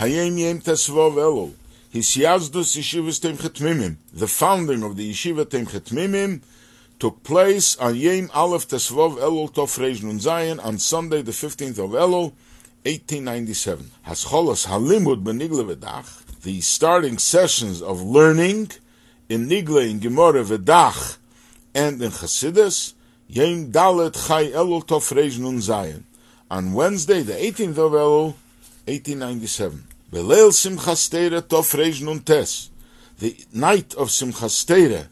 Hayom Yom Tesvov Elul. Hisyazdus Yeshivas Tomchei Temimim. The founding of the Yeshiva Tomchei Temimim took place on Yem Aleph Tesvov Elul Tov Reish Nun Zayin on Sunday the 15th of Elul, 1897. Hascholas Halimud Benigle Vedach, the starting sessions of learning in Nigle, in Gemara Vedach, and in Chassidus, Yem Dalet Chai Elul Tov Reish Nun Zayin. On Wednesday, the 18th of Elul, 1897. Beleil Simchas Teira Tov Reish Nun Tes, the night of Simchas Teira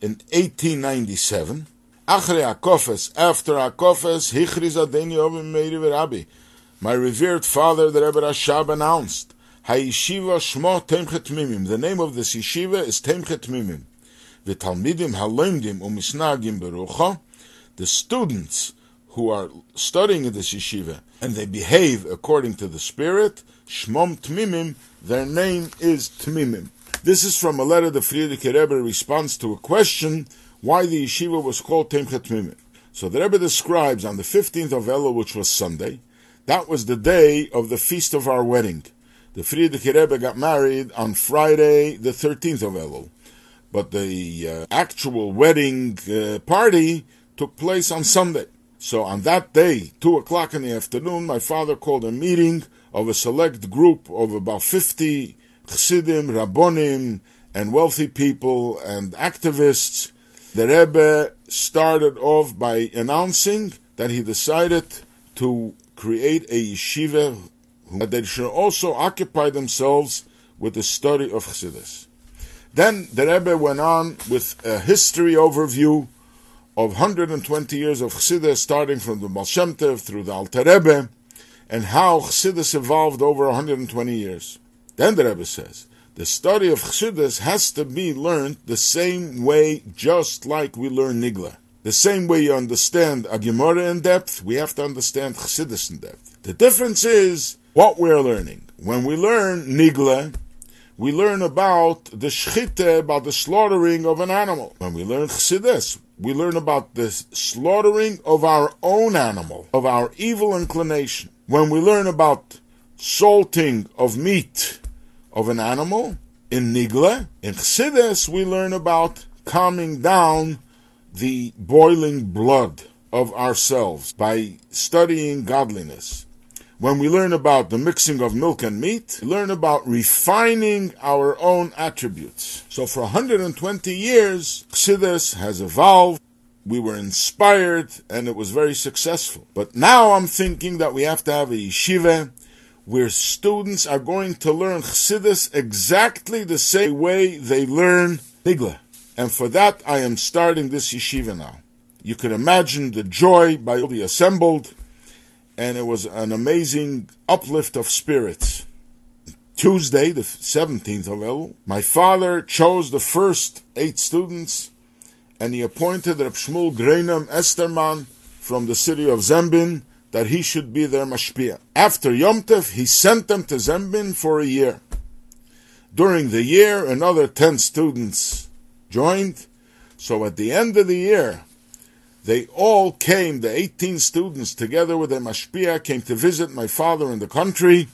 in 1897, Achre Akofes, after Akofes, my revered father, the Rebbe Rashab, announced, the name of this yeshiva is Tomchei Temimim. V'talmidim haloimdim umisnagim the students who are studying in this yeshiva, and they behave according to the Spirit, Shmom Tmimim, their name is Tmimim. This is from a letter the Frierdiker Rebbe responds to a question why the yeshiva was called Tomchei Tmimim. So the Rebbe describes on the 15th of Elul, which was Sunday, that was the day of the feast of our wedding. The Frierdiker Rebbe got married on Friday, the 13th of Elul. But the uh, actual wedding uh, party took place on Sunday. So on that day, 2 o'clock in the afternoon, my father called a meeting of a select group of about 50 chassidim, rabbonim, and wealthy people and activists. The Rebbe started off by announcing that he decided to create a yeshiva that they should also occupy themselves with the study of Chassidus. Then the Rebbe went on with a history overview of 120 years of Chassidus, starting from the Baal Shem Tov through the Alter Rebbe, and how Chassidus evolved over 120 years. Then the Rebbe says, the study of Chassidus has to be learned the same way, just like we learn Nigla. The same way you understand a Gemara in depth, we have to understand Chassidus in depth. The difference is what we're learning. When we learn Nigla, we learn about the shchite, about the slaughtering of an animal. When we learn Chassidus, we learn about the slaughtering of our own animal, of our evil inclination. When we learn about salting of meat of an animal, in Nigla, in Chassidus, we learn about calming down the boiling blood of ourselves by studying godliness. When we learn about the mixing of milk and meat, we learn about refining our own attributes. So for 120 years, Chassidus has evolved. We were inspired and it was very successful. But now I'm thinking that we have to have a yeshiva where students are going to learn Chassidus exactly the same way they learn Nigla. And for that, I am starting this yeshiva now. You can imagine the joy by all the assembled, and it was an amazing uplift of spirits. Tuesday, the 17th of El, my father chose the first eight students, and he appointed Reb Shmuel Gronem Esterman from the city of Zembin that he should be their mashpia. After Yom Tov, he sent them to Zembin for a year. During the year, another 10 students joined. So at the end of the year, they all came, the 18 students, together with the mashpia, came to visit my father in the country.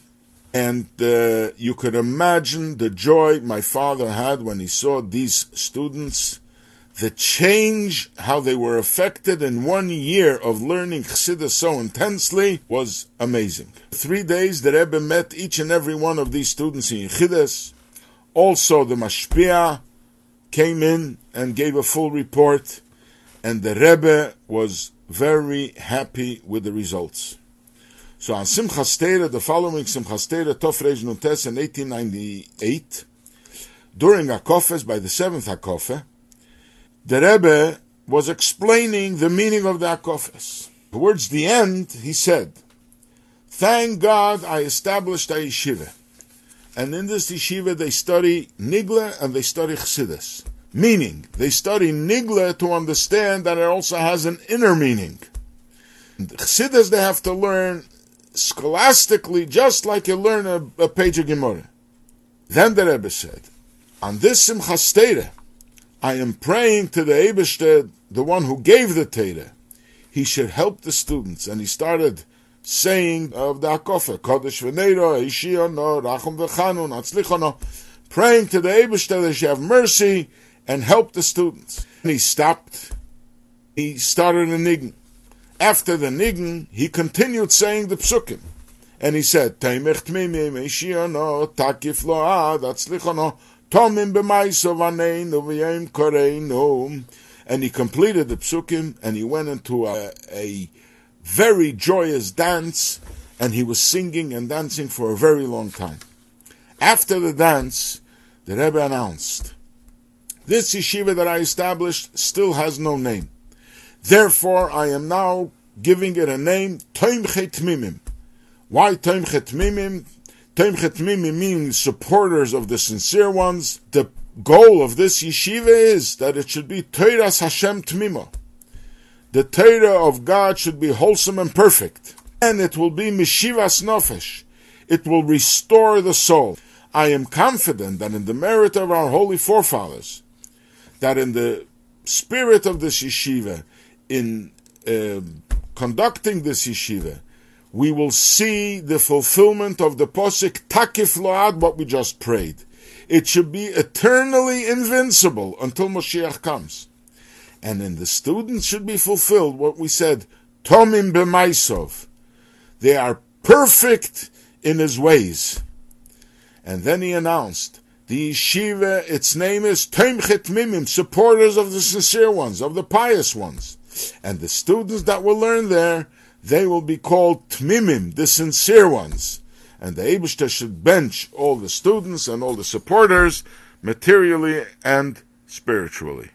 And uh, you could imagine the joy my father had when he saw these students, the change, how they were affected in one year of learning Chassidus so intensely was amazing. Three days, the Rebbe met each and every one of these students in Chassidus. Also, the mashpia came in and gave a full report, and the Rebbe was very happy with the results. So on Simchas Teira, the following Simchas Tov Reish Nuntes in 1898, during Akofes, by the seventh Akofe, the Rebbe was explaining the meaning of the Akofes. Towards the end, he said, Thank God I established a yeshiva. And in this yeshiva, they study Nigla and they study Chassidus. Meaning, they study Nigla to understand that it also has an inner meaning. Chassidus, they have to learn scholastically, just like you learn a, a page of Gemara. Then the Rebbe said, on this Simchas Teira, I am praying to the Eibishter, the one who gave the Teira, he should help the students. And he started saying of the Akofa, Kodesh v'neiro, Ishiono, Rachum v'chanun, Atzlichono, praying to the Ebershter that she have mercy and help the students. And he stopped. He started a nigun. After the nigun, he continued saying the psukim. And he said, Teimech tmimim, Ishiono, Takif lo'ad, Atzlichono, Tomim b'maisov aneinu v'yem koreinu. And he completed the psukim, and he went into a, a very joyous dance, and he was singing and dancing for a very long time. After the dance, the Rebbe announced, This yeshiva that I established still has no name. Therefore, I am now giving it a name, Tomchei Temimim. Why Tomchei Temimim? Tomchei Temimim means supporters of the sincere ones. The goal of this yeshiva is that it should be Toiras Hashem Tmimo the Torah of God should be wholesome and perfect. And it will be Mishivas Nofesh. It will restore the soul. I am confident that in the merit of our holy forefathers, that in the spirit of this yeshiva, in uh, conducting this yeshiva, we will see the fulfillment of the posik takif load what we just prayed. It should be eternally invincible until Moshiach comes and in the students should be fulfilled what we said, Tomim b'maisov. They are perfect in his ways. And then he announced, the yeshiva, its name is Tomchei Temimim, supporters of the sincere ones, of the pious ones. And the students that will learn there, they will be called Tmimim, the sincere ones. And the Abishta should bench all the students and all the supporters, materially and spiritually.